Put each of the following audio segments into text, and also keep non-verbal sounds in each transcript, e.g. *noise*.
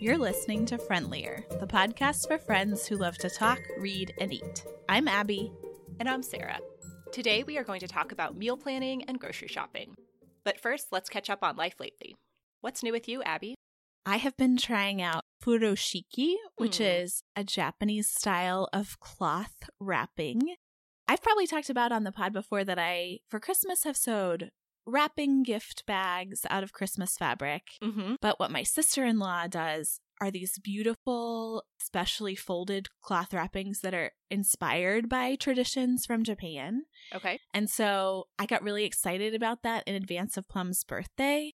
You're listening to Friendlier, the podcast for friends who love to talk, read, and eat. I'm Abby. And I'm Sarah. Today we are going to talk about meal planning and grocery shopping. But first, let's catch up on life lately. What's new with you, Abby? I have been trying out furoshiki, which Mm. is a Japanese style of cloth wrapping. I've probably talked about on the pod before that I, for Christmas, have sewed wrapping gift bags out of Christmas fabric. Mm-hmm. But what my sister in law does are these beautiful, specially folded cloth wrappings that are inspired by traditions from Japan. Okay. And so I got really excited about that in advance of Plum's birthday.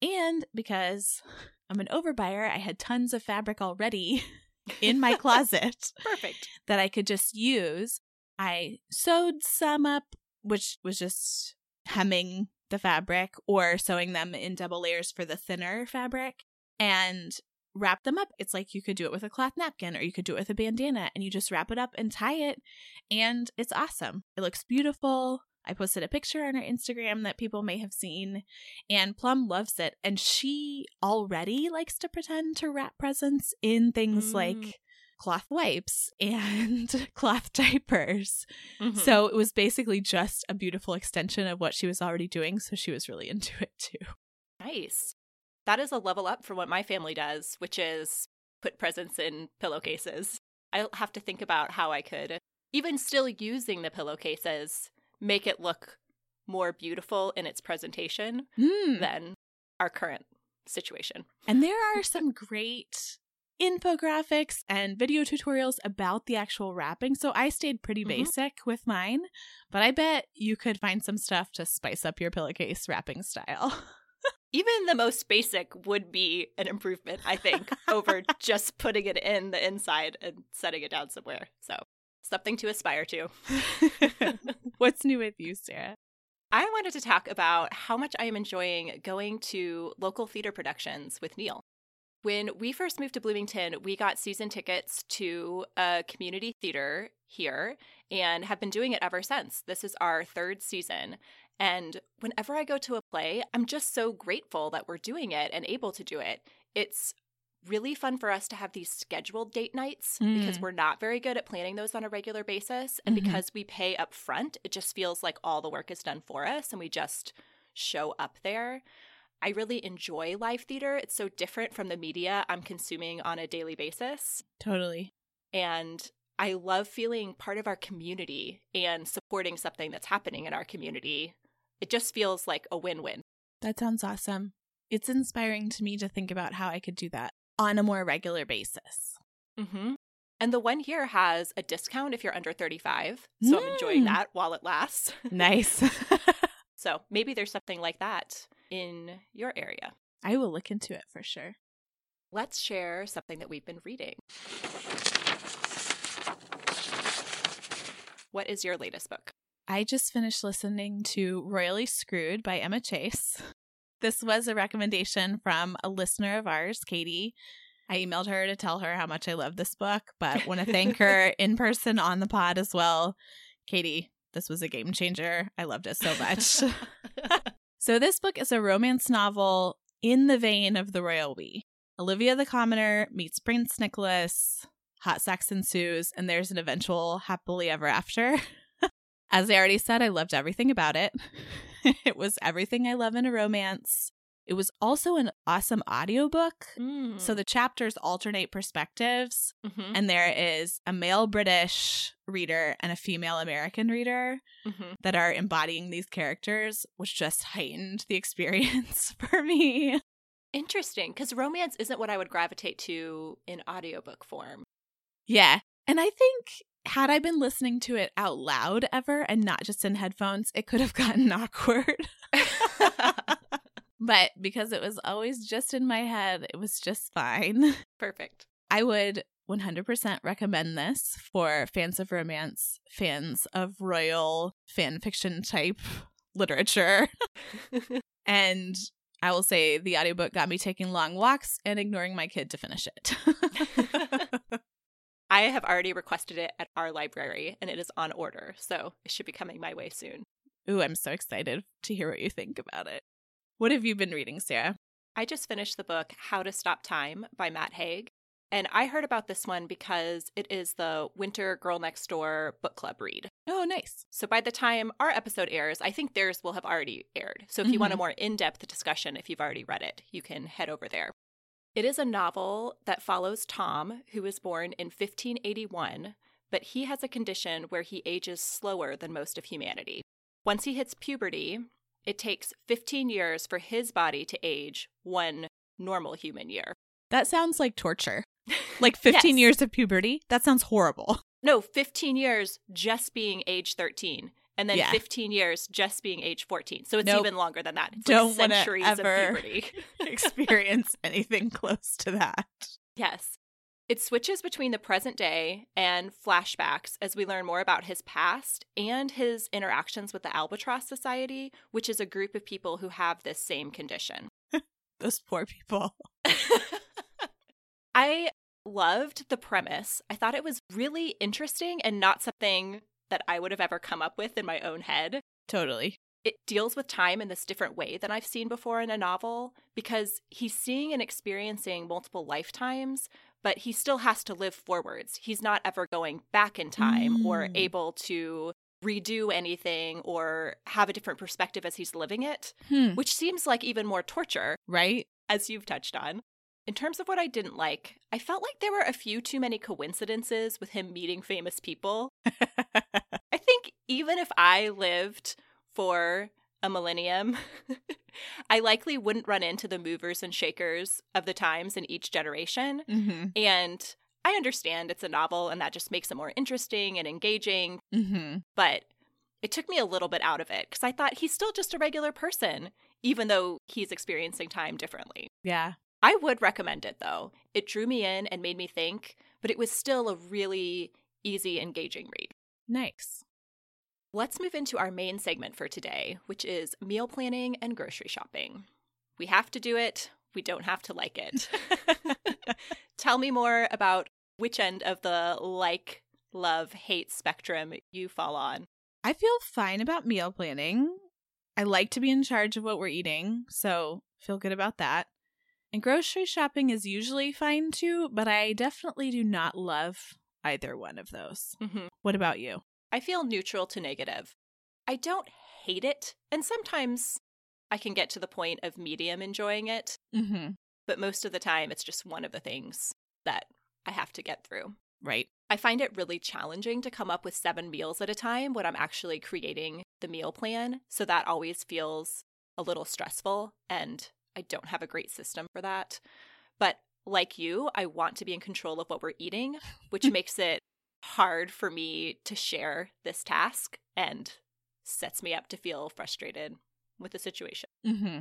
And because I'm an overbuyer, I had tons of fabric already *laughs* in my closet *laughs* Perfect. that I could just use. I sewed some up, which was just hemming the fabric or sewing them in double layers for the thinner fabric and wrap them up. It's like you could do it with a cloth napkin or you could do it with a bandana and you just wrap it up and tie it and it's awesome. It looks beautiful. I posted a picture on our Instagram that people may have seen and Plum loves it and she already likes to pretend to wrap presents in things Mm. like cloth wipes and *laughs* cloth diapers. Mhm. So it was basically just a beautiful extension of what she was already doing. So she was really *laughs* into it too. nice. That is a level up from what my family does, which is put presents in pillowcases. I'll have to think about how I could, even still using the pillowcases, make it look more beautiful in its presentation Mm. than our current situation. And there are *laughs* some great infographics and video tutorials about the actual wrapping. So I stayed pretty Mhm. basic with mine, but I bet you could find some stuff to spice up your pillowcase wrapping style. *laughs* Even the most basic would be an improvement, I think, over *laughs* just putting it in the inside and setting it down somewhere. So, something to aspire to. *laughs* What's new with you, Sarah? I wanted to talk about how much I am enjoying going to local theater productions with Neil. When we first moved to Bloomington, we got season tickets to a community theater here and have been doing it ever since. This is our third season. And whenever I go to a play, I'm just so grateful that we're doing it and able to do it. It's really fun for us to have these scheduled date nights because Mm. we're not very good at planning those on a regular basis. And Mhm. because we pay up front, it just feels like all the work is done for us and we just show up there. I really enjoy live theater. It's so different from the media I'm consuming on a daily basis. Totally. And I love feeling part of our community and supporting something that's happening in our community. It just feels like a win win. That sounds awesome. It's inspiring to me to think about how I could do that on a more regular basis. Mm-hmm. And the one here has a discount if you're under 35. So I'm enjoying Mm. that while it lasts. *laughs* Nice. *laughs* So maybe there's something like that in your area. I will look into it for sure. Let's share something that we've been reading. What is your latest book? I just finished listening to Royally Screwed by Emma Chase. This was a recommendation from a listener of ours, Katie. I emailed her to tell her how much I love this book, but want to thank her *laughs* in person on the pod as well. Katie, this was a game changer. I loved it so much. *laughs* *laughs* so, this book is a romance novel in the vein of The Royal We. Olivia the Commoner meets Prince Nicholas, hot sex ensues, and there's an eventual happily ever after. *laughs* As I already said, I loved everything about it. it was everything I love in a romance. It was also an awesome audiobook. Mm. So the chapters alternate perspectives, Mhm, and there is a male British reader and a female American reader mhm. that are embodying these characters, which just heightened the *laughs* experience for me. Interesting, because romance isn't what I would gravitate to in audiobook form. Yeah. And I think had I been listening to it out loud ever and not just in headphones, it could have gotten *laughs* awkward. *laughs* but because it was always just in my head, it was just fine. *laughs* Perfect. I would 100% recommend this for fans of romance, fans of royal fan fiction type *laughs* literature. *laughs* and I will say the audiobook got me taking long walks and ignoring my kid to finish it. I have already requested it at our library and it is on order, so it should be coming my way soon. Ooh, I'm so excited to hear what you think about it. What have you been reading, Sarah? I just finished the book How to Stop Time by Matt Haig. And I heard about this one because it is the Winter Girl Next Door book club read. Oh, nice. So by the time our episode airs, I think theirs will have already aired. So if you want a Mhm. more in depth discussion, if you've already read it, you can head over there. It is a novel that follows Tom, who was born in 1581, but he has a condition where he ages slower than most of humanity. Once he hits puberty, it takes 15 years for his body to age one normal human year. That sounds like torture. *laughs* Like 15 Yes. years of puberty? That sounds horrible. No, 15 years just being age 13. And then Yeah. 15 years just being age 14. So it's Nope. even longer than that. It's Don't like centuries ever- of puberty. *laughs* Experience anything close to that. *laughs* yes. It switches between the present day and flashbacks as we learn more about his past and his interactions with the Albatross Society, which is a group of people who have this same condition. *laughs* Those poor people. *laughs* I loved the premise. I thought it was really interesting and not something that I would have ever come up with in my own head. Totally. It deals with time in this different way than I've seen before in a novel because he's seeing and experiencing multiple lifetimes, but he still has to live forwards. He's not ever going back in time or Mm. able to redo anything or have a different perspective as he's living it, Hmm. which seems like even more torture Right? as you've touched on. In terms of what I didn't like, I felt like there were a few too many coincidences with him meeting famous people. *laughs* I think even if I lived for a millennium, *laughs* I likely wouldn't run into the movers and shakers of the times in each generation. mm-hmm. And I understand it's a novel and that just makes it more interesting and engaging, Mm-hmm. but it took me a little bit out of it because I thought he's still just a regular person, even though he's experiencing time differently. Yeah. I would recommend it though. It drew me in and made me think, but it was still a really easy, engaging read. Nice. Let's move into our main segment for today, which is meal planning and grocery shopping. We have to do it, we don't have to like it. *laughs* Tell me more about which end of the like, love, hate spectrum you fall on. I feel fine about meal planning. I like to be in charge of what we're eating, so feel good about that. And grocery shopping is usually fine too, but I definitely do not love either one of those. Mhm. What about you? I feel neutral to negative. I don't hate it, and sometimes I can get to the point of medium enjoying it, Mm-hmm. but most of the time it's just one of the things that I have to get through. Right. I find it really challenging to come up with seven meals at a time when I'm actually creating the meal plan. So that always feels a little stressful, and I don't have a great system for that. But like you, I want to be in control of what we're eating, which *laughs* makes it hard for me to share this task and sets me up to feel frustrated with the situation. Mm-hmm.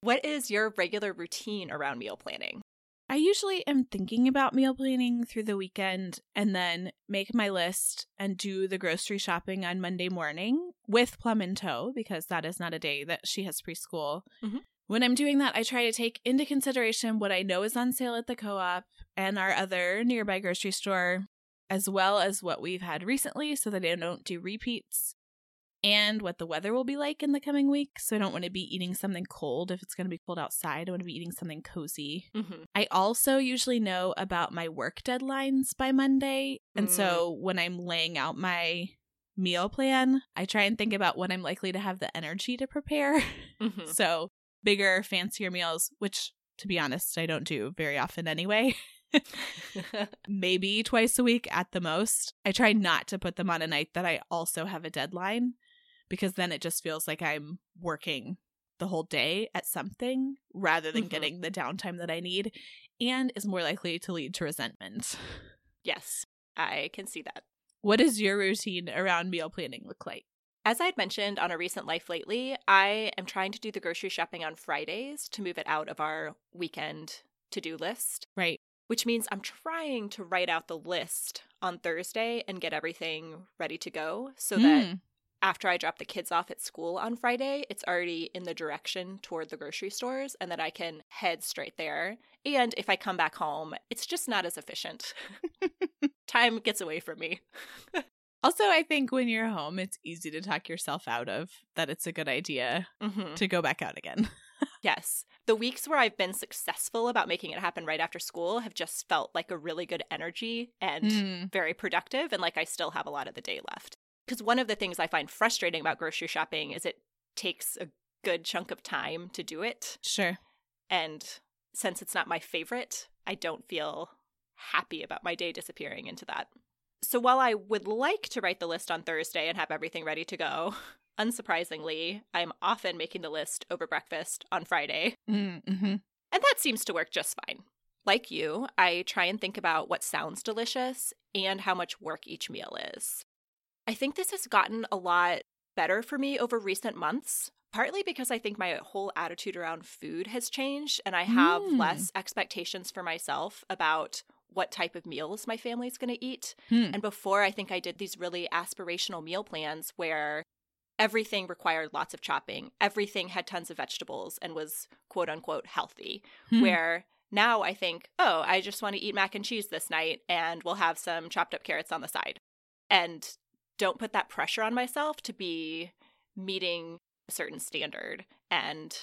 What is your regular routine around meal planning? I usually am thinking about meal planning through the weekend and then make my list and do the grocery shopping on Monday morning with Plum in tow because that is not a day that she has preschool. Mhm. When I'm doing that, I try to take into consideration what I know is on sale at the co op and our other nearby grocery store, as well as what we've had recently so that I don't do repeats. And what the weather will be like in the coming week. So I don't want to be eating something cold if it's going to be cold outside. I want to be eating something cozy. Mm-hmm. I also usually know about my work deadlines by Monday. And Mm. so when I'm laying out my meal plan, I try and think about when I'm likely to have the energy to prepare. *laughs* Mm-hmm. so bigger, fancier meals, which to be honest, I don't do very often anyway. *laughs* *laughs* Maybe twice a week at the most. I try not to put them on a night that I also have a deadline because then it just feels like I'm working the whole day at something rather than Mhm. getting the downtime that I need and is more likely to lead to resentment. yes, I can see that. What does your routine around meal planning look like? As I had mentioned on a recent Life Lately, I am trying to do the grocery shopping on Fridays to move it out of our weekend to do list, Right. Which means I'm trying to write out the list on Thursday and get everything ready to go so that Mm, after I drop the kids off at school on Friday, it's already in the direction toward the grocery stores and that I can head straight there. And if I come back home, it's just not as efficient. *laughs* Time gets away from me. *laughs* Also, I think when you're home, it's easy to talk yourself out of that it's a good idea Mhm. to go back out again. *laughs* Yes. The weeks where I've been successful about making it happen right after school have just felt like a really good energy and Mm. very productive and like I still have a lot of the day left. Because one of the things I find frustrating about grocery shopping is it takes a good chunk of time to do it. Sure. And since it's not my favorite, I don't feel happy about my day disappearing into that. So while I would like to write the list on Thursday and have everything ready to go, unsurprisingly, I'm often making the list over breakfast on Friday. Mm-hmm. And that seems to work just fine. Like you, I try and think about what sounds delicious and how much work each meal is. I think this has gotten a lot better for me over recent months, partly because I think my whole attitude around food has changed and I have Mm. less expectations for myself about what type of meals my family's going to eat. Hmm. And before, I think I did these really aspirational meal plans where everything required lots of chopping, everything had tons of vegetables and was quote unquote healthy. Hmm. Where now I think, oh, I just want to eat mac and cheese this night and we'll have some chopped up carrots on the side. And don't put that pressure on myself to be meeting a certain standard and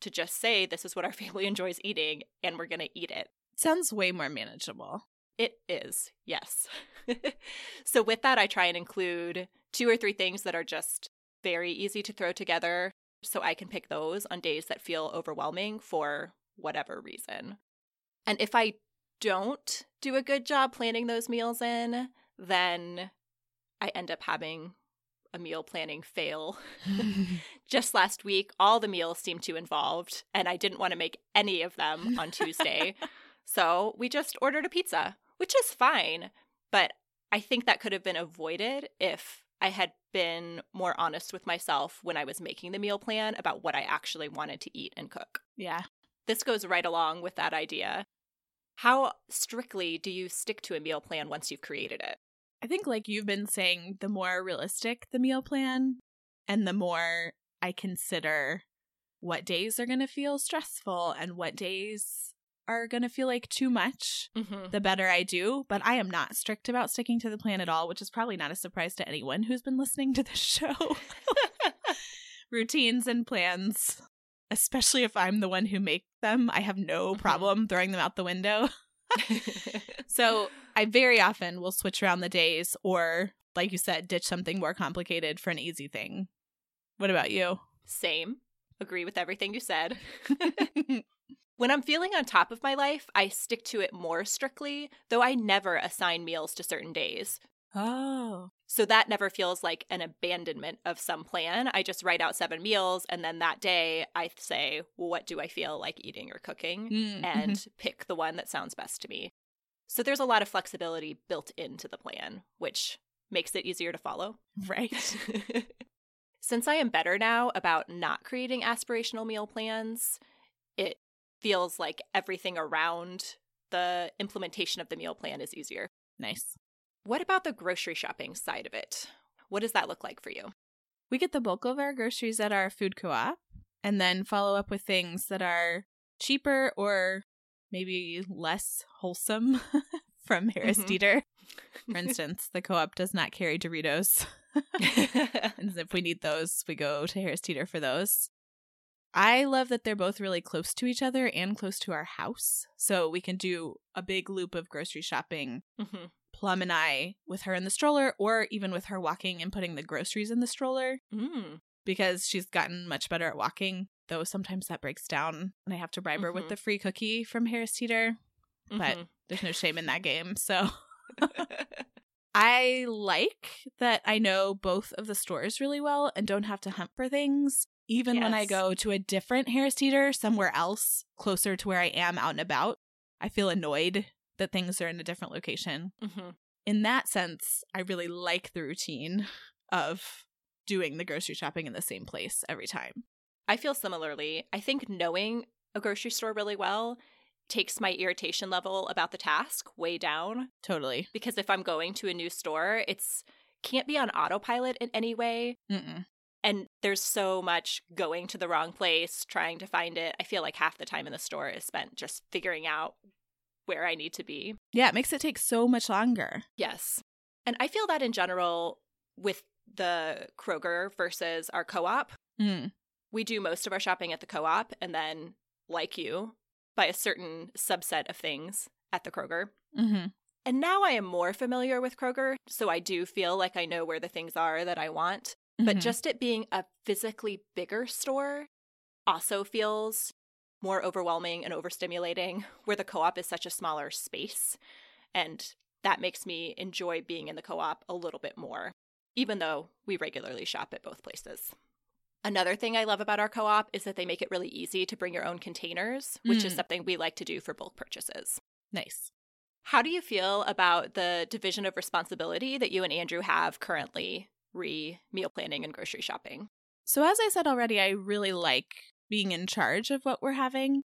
to just say, this is what our *laughs* family enjoys eating and we're going to eat it. Sounds way more manageable. It is, yes. *laughs* so, with that, I try and include two or three things that are just very easy to throw together so I can pick those on days that feel overwhelming for whatever reason. And if I don't do a good job planning those meals in, then I end up having a meal planning fail. *laughs* *laughs* Just last week, all the meals seemed too involved, and I didn't want to make any of them on Tuesday. *laughs* so we just ordered a pizza, which is fine. But I think that could have been avoided if I had been more honest with myself when I was making the meal plan about what I actually wanted to eat and cook. yeah. This goes right along with that idea. How strictly do you stick to a meal plan once you've created it? I think, like you've been saying, the more realistic the meal plan and the more I consider what days are going to feel stressful and what days are going to feel like too much, Mm-hmm. the better I do. But I am not strict about sticking to the plan at all, which is probably not a surprise to anyone who's been listening to this show. *laughs* *laughs* Routines and plans, especially if I'm the one who make them, I have no Mhm. problem throwing them out the window. *laughs* So I very often will switch around the days or, like you said, ditch something more complicated for an easy thing. What about you? Same. Agree with everything you said. When I'm feeling on top of my life, I stick to it more strictly, though I never assign meals to certain days. oh. So that never feels like an abandonment of some plan. I just write out seven meals, and then that day I say, what do I feel like eating or cooking? Mm, And mhm. pick the one that sounds best to me. So there's a lot of flexibility built into the plan, which makes it easier to follow. right. *laughs* Since I am better now about not creating aspirational meal plans, it feels like everything around the implementation of the meal plan is easier. Nice. What about the grocery shopping side of it? What does that look like for you? We get the bulk of our groceries at our food co op and then follow up with things that are cheaper or maybe less wholesome *laughs* from Harris Mhm. Teeter. *laughs* For instance, the co op does not carry Doritos. *laughs* And if we need those, we go to Harris Teeter for those. I love that they're both really close to each other and close to our house. So we can do a big loop of grocery shopping, Mhm. Plum and I, with her in the stroller, or even with her walking and putting the groceries in the stroller Mm. because she's gotten much better at walking, though sometimes that breaks down and I have to bribe her with Mhm. the free cookie from Harris Teeter. But Mhm. there's no shame in that game. So *laughs* *laughs* I like that I know both of the stores really well and don't have to hunt for things. Even when I go to a different Harris Teeter somewhere else, closer to where I am out and about, I feel annoyed that things are in a different location. Mhm. In that sense, I really like the routine of doing the grocery shopping in the same place every time. I feel similarly. I think knowing a grocery store really well takes my irritation level about the task way down Totally. because if I'm going to a new store, it's can't be on autopilot in any way Mm-mm. And there's so much going to the wrong place, trying to find it. I feel like half the time in the store is spent just figuring out where I need to be. Yeah, it makes it take so much longer. Yes. And I feel that in general with the Kroger versus our co-op Mm. we do most of our shopping at the co op and then, like you, buy a certain subset of things at the Kroger. Mm-hmm. And now I am more familiar with Kroger, so I do feel like I know where the things are that I want. But Mhm. just it being a physically bigger store also feels more overwhelming and overstimulating, *laughs* where the co op is such a smaller space. And that makes me enjoy being in the co op a little bit more, even though we regularly shop at both places. Another thing I love about our co op is that they make it really easy to bring your own containers, which is Mm. something we like to do for bulk purchases. nice. How do you feel about the division of responsibility that you and Andrew have currently re meal planning and grocery shopping? So, as I said already, I really like being in charge of what we're having.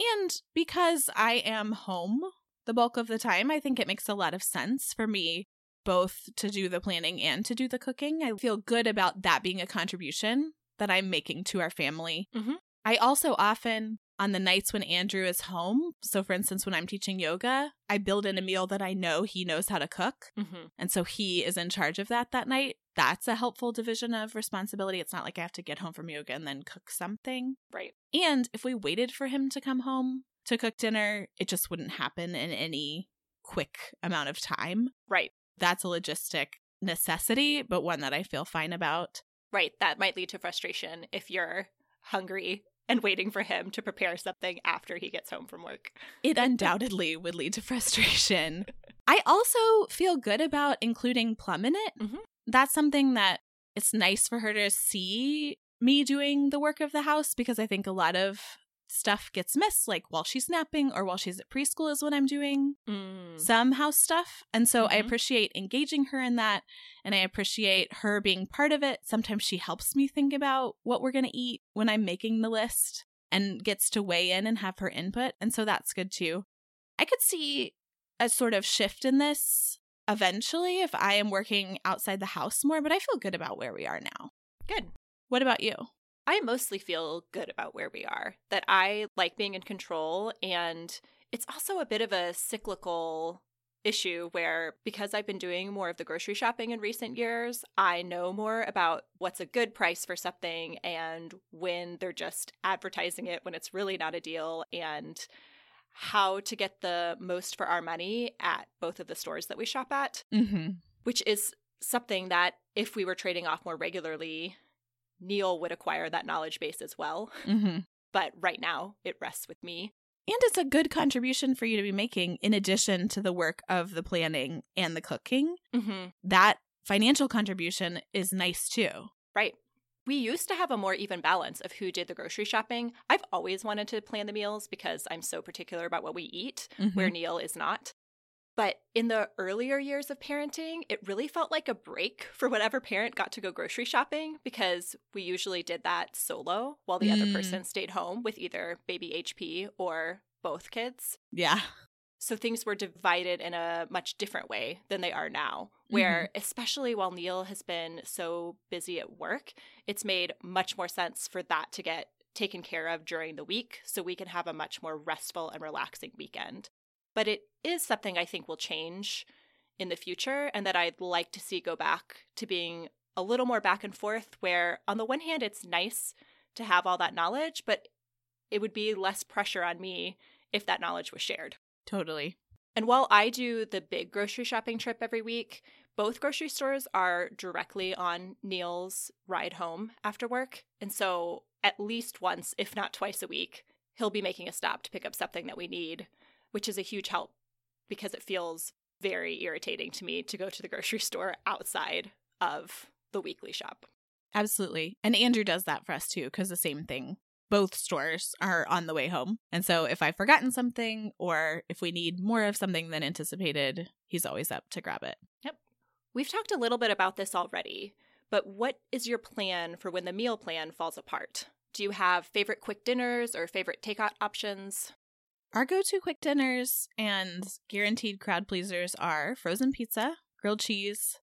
And because I am home the bulk of the time, I think it makes a lot of sense for me both to do the planning and to do the cooking. I feel good about that being a contribution that I'm making to our family. Mhm. I also often, on the nights when Andrew is home, so for instance, when I'm teaching yoga, I build in a meal that I know he knows how to cook. Mm-hmm. And so he is in charge of that that night. That's a helpful division of responsibility. It's not like I have to get home from yoga and then cook something. Right. And if we waited for him to come home to cook dinner, it just wouldn't happen in any quick amount of time. Right. That's a logistic necessity, but one that I feel fine about. Right. That might lead to frustration if you're hungry and waiting for him to prepare something after he gets home from work. It *laughs* undoubtedly would lead to frustration. I also feel good about including Plum in it. Mhm. That's something that it's nice for her to see me doing the work of the house because I think a lot of stuff gets missed, like while she's napping or while she's at preschool, is what I'm doing Mm. some house stuff. And so I Mhm. appreciate engaging her in that. And I appreciate her being part of it. Sometimes she helps me think about what we're going to eat when I'm making the list and gets to weigh in and have her input. And so that's good too. I could see a sort of shift in this eventually if I am working outside the house more, but I feel good about where we are now. Good. What about you? I mostly feel good about where we are, that I like being in control. And it's also a bit of a cyclical issue where because I've been doing more of the grocery shopping in recent years, I know more about what's a good price for something and when they're just advertising it when it's really not a deal and how to get the most for our money at both of the stores that we shop at Mm-hmm. which is something that if we were trading off more regularly, Neil would acquire that knowledge base as well. Mm-hmm. But right now, it rests with me. And it's a good contribution for you to be making in addition to the work of the planning and the cooking. Mm-hmm. That financial contribution is nice too. Right. We used to have a more even balance of who did the grocery shopping. I've always wanted to plan the meals because I'm so particular about what we eat, where Neil is not. But in the earlier years of parenting, it really felt like a break for whatever parent got to go grocery shopping because we usually did that solo while the other Mm. person stayed home with either baby HP or both kids. yeah. So things were divided in a much different way than they are now, where, mm-hmm. especially while Neil has been so busy at work, it's made much more sense for that to get taken care of during the week so we can have a much more restful and relaxing weekend. But it is something I think will change in the future and that I'd like to see go back to being a little more back and forth, where on the one hand, it's nice to have all that knowledge, but it would be less pressure on me if that knowledge was shared. Totally. And while I do the big grocery shopping trip every week, both grocery stores are directly on Neil's ride home after work. And so, at least once, if not twice a week, he'll be making a stop to pick up something that we need, which is a huge help because it feels very irritating to me to go to the grocery *laughs* store outside of the weekly shop. Absolutely. And Andrew does that for us too, because the same thing. Both stores are on the way home. And so if I've forgotten something or if we need more of something than anticipated, he's always up to grab it. Yep. We've talked a little bit about this already, but what is your plan for when the meal plan falls apart? Do you have favorite quick dinners or favorite takeout options? Our go to quick dinners and guaranteed crowd pleasers are frozen pizza, grilled cheese,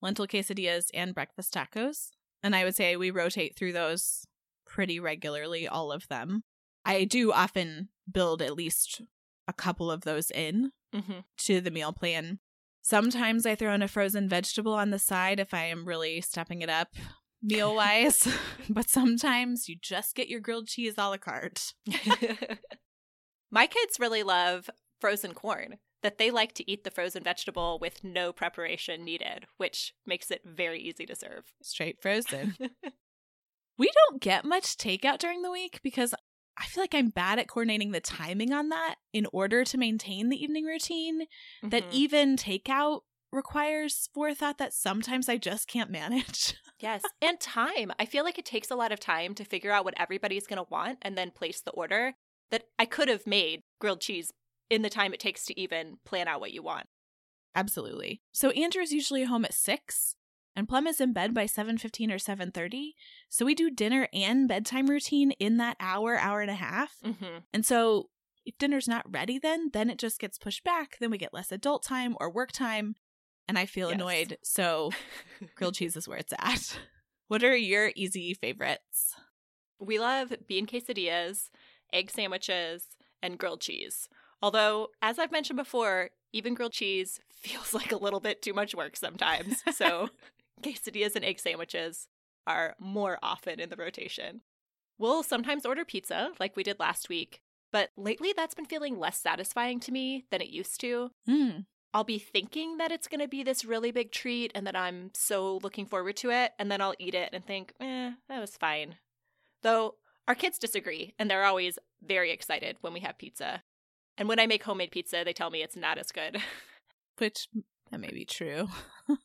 lentil quesadillas, and breakfast tacos. And I would say we rotate through those pretty regularly, all of them. I do often build at least a couple of those in Mm-hmm. to the meal plan. Sometimes I throw in a frozen vegetable on the side if I am really stepping it up. meal wise, *laughs* *laughs* but sometimes you just get your grilled cheese a la carte. *laughs* My kids really love frozen corn, that they like to eat the frozen vegetable with no preparation needed, which makes it very easy to serve. Straight frozen. We don't get much takeout during the week because I feel like I'm bad at coordinating the timing on that in order to maintain the evening routine. That Mhm. even takeout requires forethought that sometimes I just can't manage. *laughs* Yes, and time. I feel like it takes a lot of time to figure out what everybody's going to want and then place the order that I could have made grilled cheese in the time it takes to even plan out what you want. Absolutely. So Andrew's usually home at 6 and Plum is in bed by 7:15 or 7:30. So we do dinner and bedtime routine in that hour, hour and a half. Mm-hmm. And so if dinner's not ready then, then it just gets pushed back, then we get less adult time or work time and I feel Yes. annoyed. So *laughs* grilled cheese is where it's at. What are your easy favorites? We love bean quesadillas, egg sandwiches, and grilled cheese. Although, as I've mentioned before, even grilled cheese *laughs* feels like a little bit too much work sometimes. So, *laughs* quesadillas and egg sandwiches are more often in the rotation. We'll sometimes order pizza, like we did last week, but lately that's been feeling less satisfying to me than it used to. Hmm. I'll be thinking that it's going to be this really big treat and that I'm so looking forward to it. And then I'll eat it and think, eh, that was fine. Though our kids disagree and they're always very excited when we have pizza. And when I make homemade pizza, they tell me it's not as good. *laughs* Which that may be true. *laughs*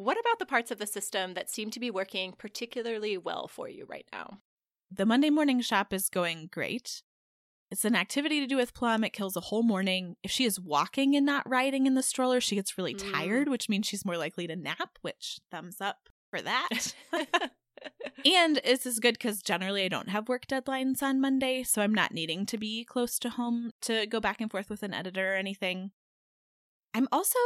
what about the parts of the system that seem to be working particularly well for you right now? The Monday morning shop is going great. It's an activity to do with Plum. It kills a whole morning. If she is walking and not riding in the stroller, she gets really Mm. tired, which means she's more likely to nap, which thumbs up for that. *laughs* and this is good because generally I don't have work deadlines on Monday, so I'm not needing to be close to home to go back and forth with an editor or anything. I'm also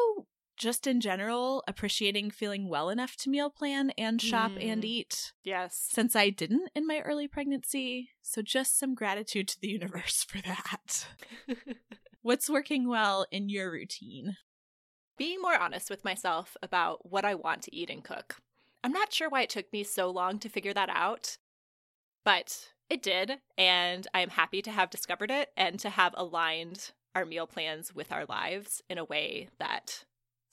just in general appreciating feeling well enough to meal plan and shop and Mm. eat yes. since I didn't in my early pregnancy. So just some gratitude to the universe for that. *laughs* What's working well in your routine? Being more honest with myself about what I want to eat and cook. I'm not sure why it took me so long to figure that out, but it did. And I'm happy to have discovered it and to have aligned our meal plans with our lives in a way that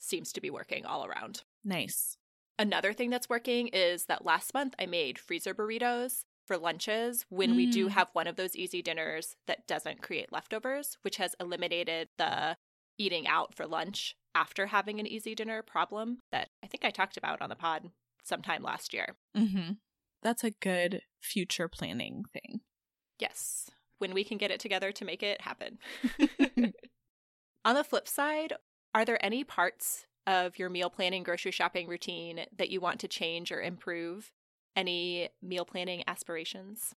seems to be working all around. Nice. Another thing that's working is that last month I made freezer burritos for lunches when we do Mm. have one of those easy dinners that doesn't create leftovers, which has eliminated the eating out for lunch after having an easy dinner problem that I think I talked about on the pod sometime last year. Mm-hmm. That's a good future planning thing. Yes, when we can get it together to make it happen. *laughs* *laughs* on the flip side, are there any parts of your meal planning, grocery shopping routine that you want to change or improve? Any meal planning aspirations?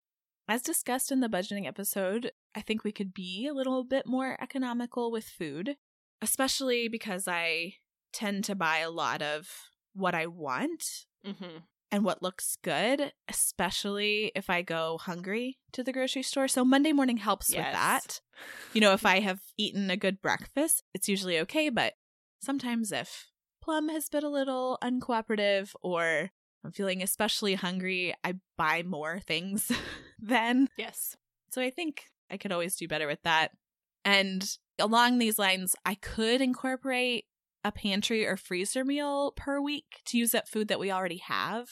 As discussed in the budgeting episode, I think we could be a little bit more economical with food, especially because I tend to buy a lot of what I want Mm-hmm. And what looks good, especially if I go hungry to the grocery store. So Monday morning helps with that. You know, if I have eaten a good breakfast, it's usually okay, but sometimes if Plum has been a little uncooperative or I'm feeling especially hungry, I buy more things *laughs* then. Yes. So I think I could always do better with that. And along these lines, I could incorporate a pantry or freezer meal per week to use up food that we already have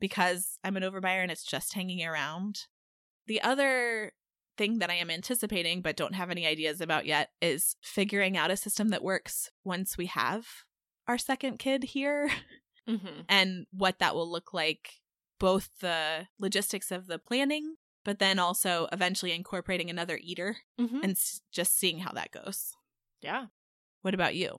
because I'm an overbuyer and it's just hanging around. The other thing that I am anticipating but don't have any ideas about yet is figuring out a system that works once we have our second kid here *laughs* Mm-hmm. and what that will look like both the logistics of the planning but then also eventually incorporating another eater Mm-hmm. and s- just seeing how that goes. Yeah. What about you?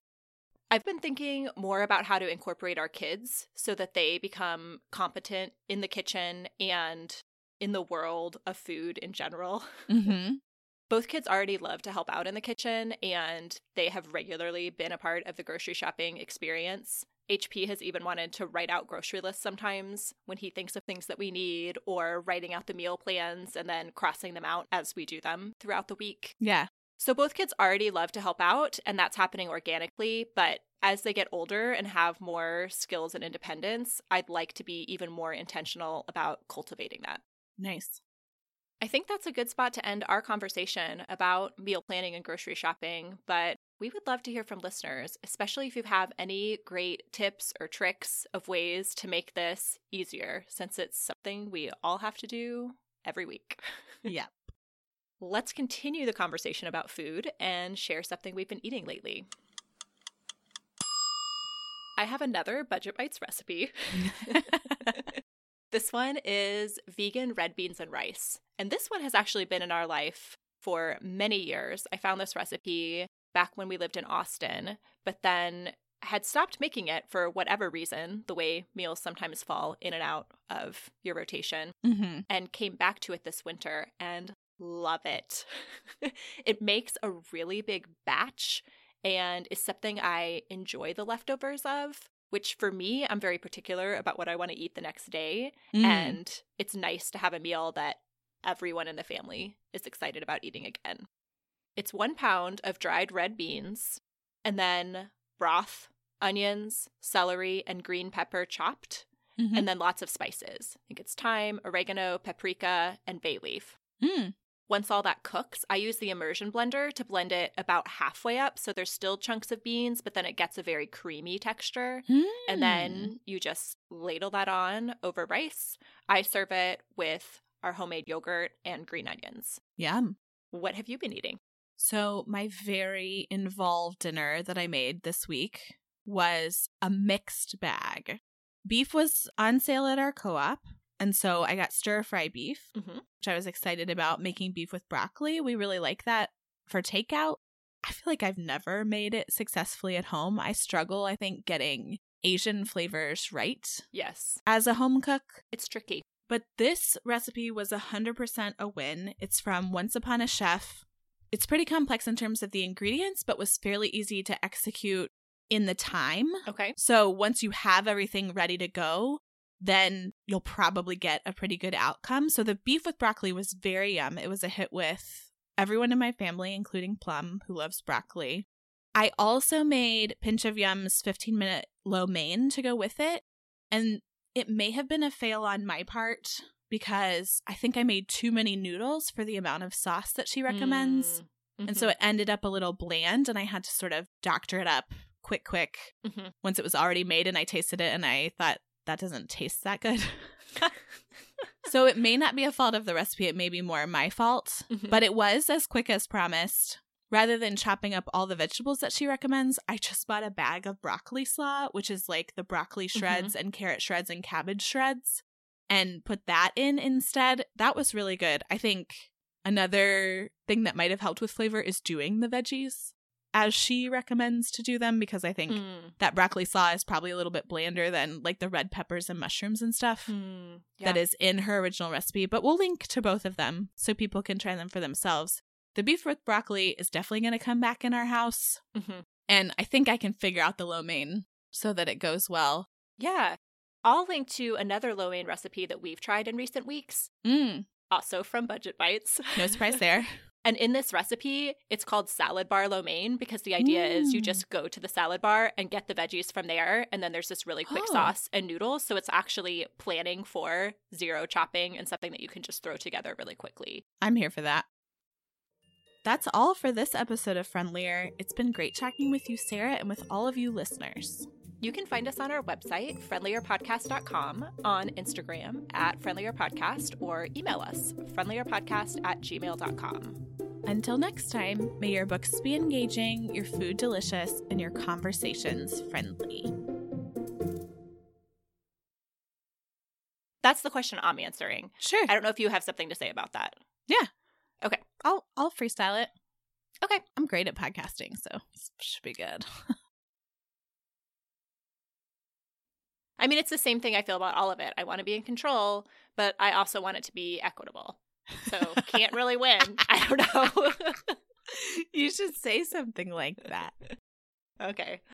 I've been thinking more about how to incorporate our kids so that they become competent in the kitchen and in the world of food in general. *laughs* Mm-hmm. Both kids already love to help out in the kitchen and they have regularly been a part of the grocery shopping experience. HP has even wanted to write out grocery lists sometimes when he thinks of things that we need or writing out the meal plans and then crossing them out as we do them throughout the week. Yeah. So both kids already love to help out, and that's happening organically. But as they get older and have more skills and independence, I'd like to be even more intentional about cultivating that. Nice. I think that's a good spot to end our conversation about meal planning and grocery shopping. But we would love to hear from listeners, especially if you have any great tips or tricks of ways to make this easier, since it's something we all have to do every week. *laughs* Yep. Let's continue the conversation about food and share something we've been eating lately. I have another Budget Bytes recipe. *laughs* this one is vegan red beans and rice. And this one has actually been in our life for many years. I found this recipe back when we lived in Austin, but then had stopped making it for whatever reason, the way meals sometimes fall in and out of your rotation, Mm-hmm. and came back to it this winter and love it. *laughs* it makes a really big batch and is something I enjoy the leftovers of, which for me, I'm very particular about what I want to eat the next day. Mm. And it's nice to have a meal that everyone in the family is excited about eating again. It's one pound of dried red beans and then broth, onions, celery, and green pepper chopped, Mhm. and then lots of spices. I think it's thyme, oregano, paprika, and bay leaf. Mm. Once all that cooks, I use the immersion blender to blend it about halfway up. So there's still chunks of beans, but then it gets a very creamy texture. Mm. And then you just ladle that on over rice. I serve it with our homemade yogurt and green onions. Yum. What have you been eating? So, my very involved dinner that I made this week was a mixed bag. Beef was on sale at our co op. And so I got stir fry beef, Mhm. which I was excited about making beef with broccoli. We really like that for takeout. I feel like I've never made it successfully at home. I struggle, I think, getting Asian flavors right Yes, as a home cook. it's tricky. But this recipe was 100% a win. It's from Once Upon a Chef. It's pretty complex in terms of the ingredients, but was fairly easy to execute in the time. Okay. So once you have everything ready to go, then you'll probably get a pretty good outcome. So the beef with broccoli was very yum. It was a hit with everyone in my family, including Plum, who loves broccoli. I also made Pinch of Yum's 15 minute lo mein to go with it. And it may have been a fail on my part because I think I made too many noodles for the amount of sauce that she recommends. Mm. And so it ended up a little bland, and I had to sort of doctor it up quick, quick Mhm. once it was already made. And I tasted it, and I thought that doesn't taste that good. *laughs* so it may not be a fault of the recipe, it may be more my fault, Mhm. but it was as quick as promised. Rather than chopping up all the vegetables that she recommends, I just bought a bag of broccoli slaw, which is like the broccoli shreds and carrot shreds and cabbage shreds, and put that in instead. That was really good. I think another thing that might have helped with flavor is doing the veggies as she recommends to do them because I think Mm. that broccoli slaw is probably a little bit blander than like the red peppers and mushrooms and stuff Mm. Yeah. is in her original recipe, but we'll link to both of them so people can try them for themselves. The beef with broccoli is definitely going to come back in our house, Mhm. and I think I can figure out the lo mein so that it goes well. Yeah. I'll link to another lo mein recipe that we've tried in recent weeks, Mm, also from Budget Bytes. no surprise there. *laughs* And in this recipe, it's called salad bar lo mein because the idea is you Mm. just go to the salad bar and get the veggies from there. And then there's this really quick Oh. sauce and noodles. So it's actually planning for zero chopping and something that you can just throw together really quickly. I'm here for that. That's all for this episode of Friendlier. It's been great talking with you, Sarah, and with all of you listeners. You can find us on our website, friendlierpodcast.com, on Instagram at friendlierpodcast, or email us, friendlierpodcast at gmail.com. Until next time, may your books be engaging, your food delicious, and your conversations friendly. That's the question I'm answering. Sure. I don't know if you have something to say about that. Yeah. Okay. I'll I'll freestyle it. Okay. I'm great at podcasting, so should be good. *laughs* I mean, it's the same thing I feel about all of it. I want to be in control, but I also want it to be equitable. So can't really win. *laughs* I don't know. you should say something like that. *laughs* okay.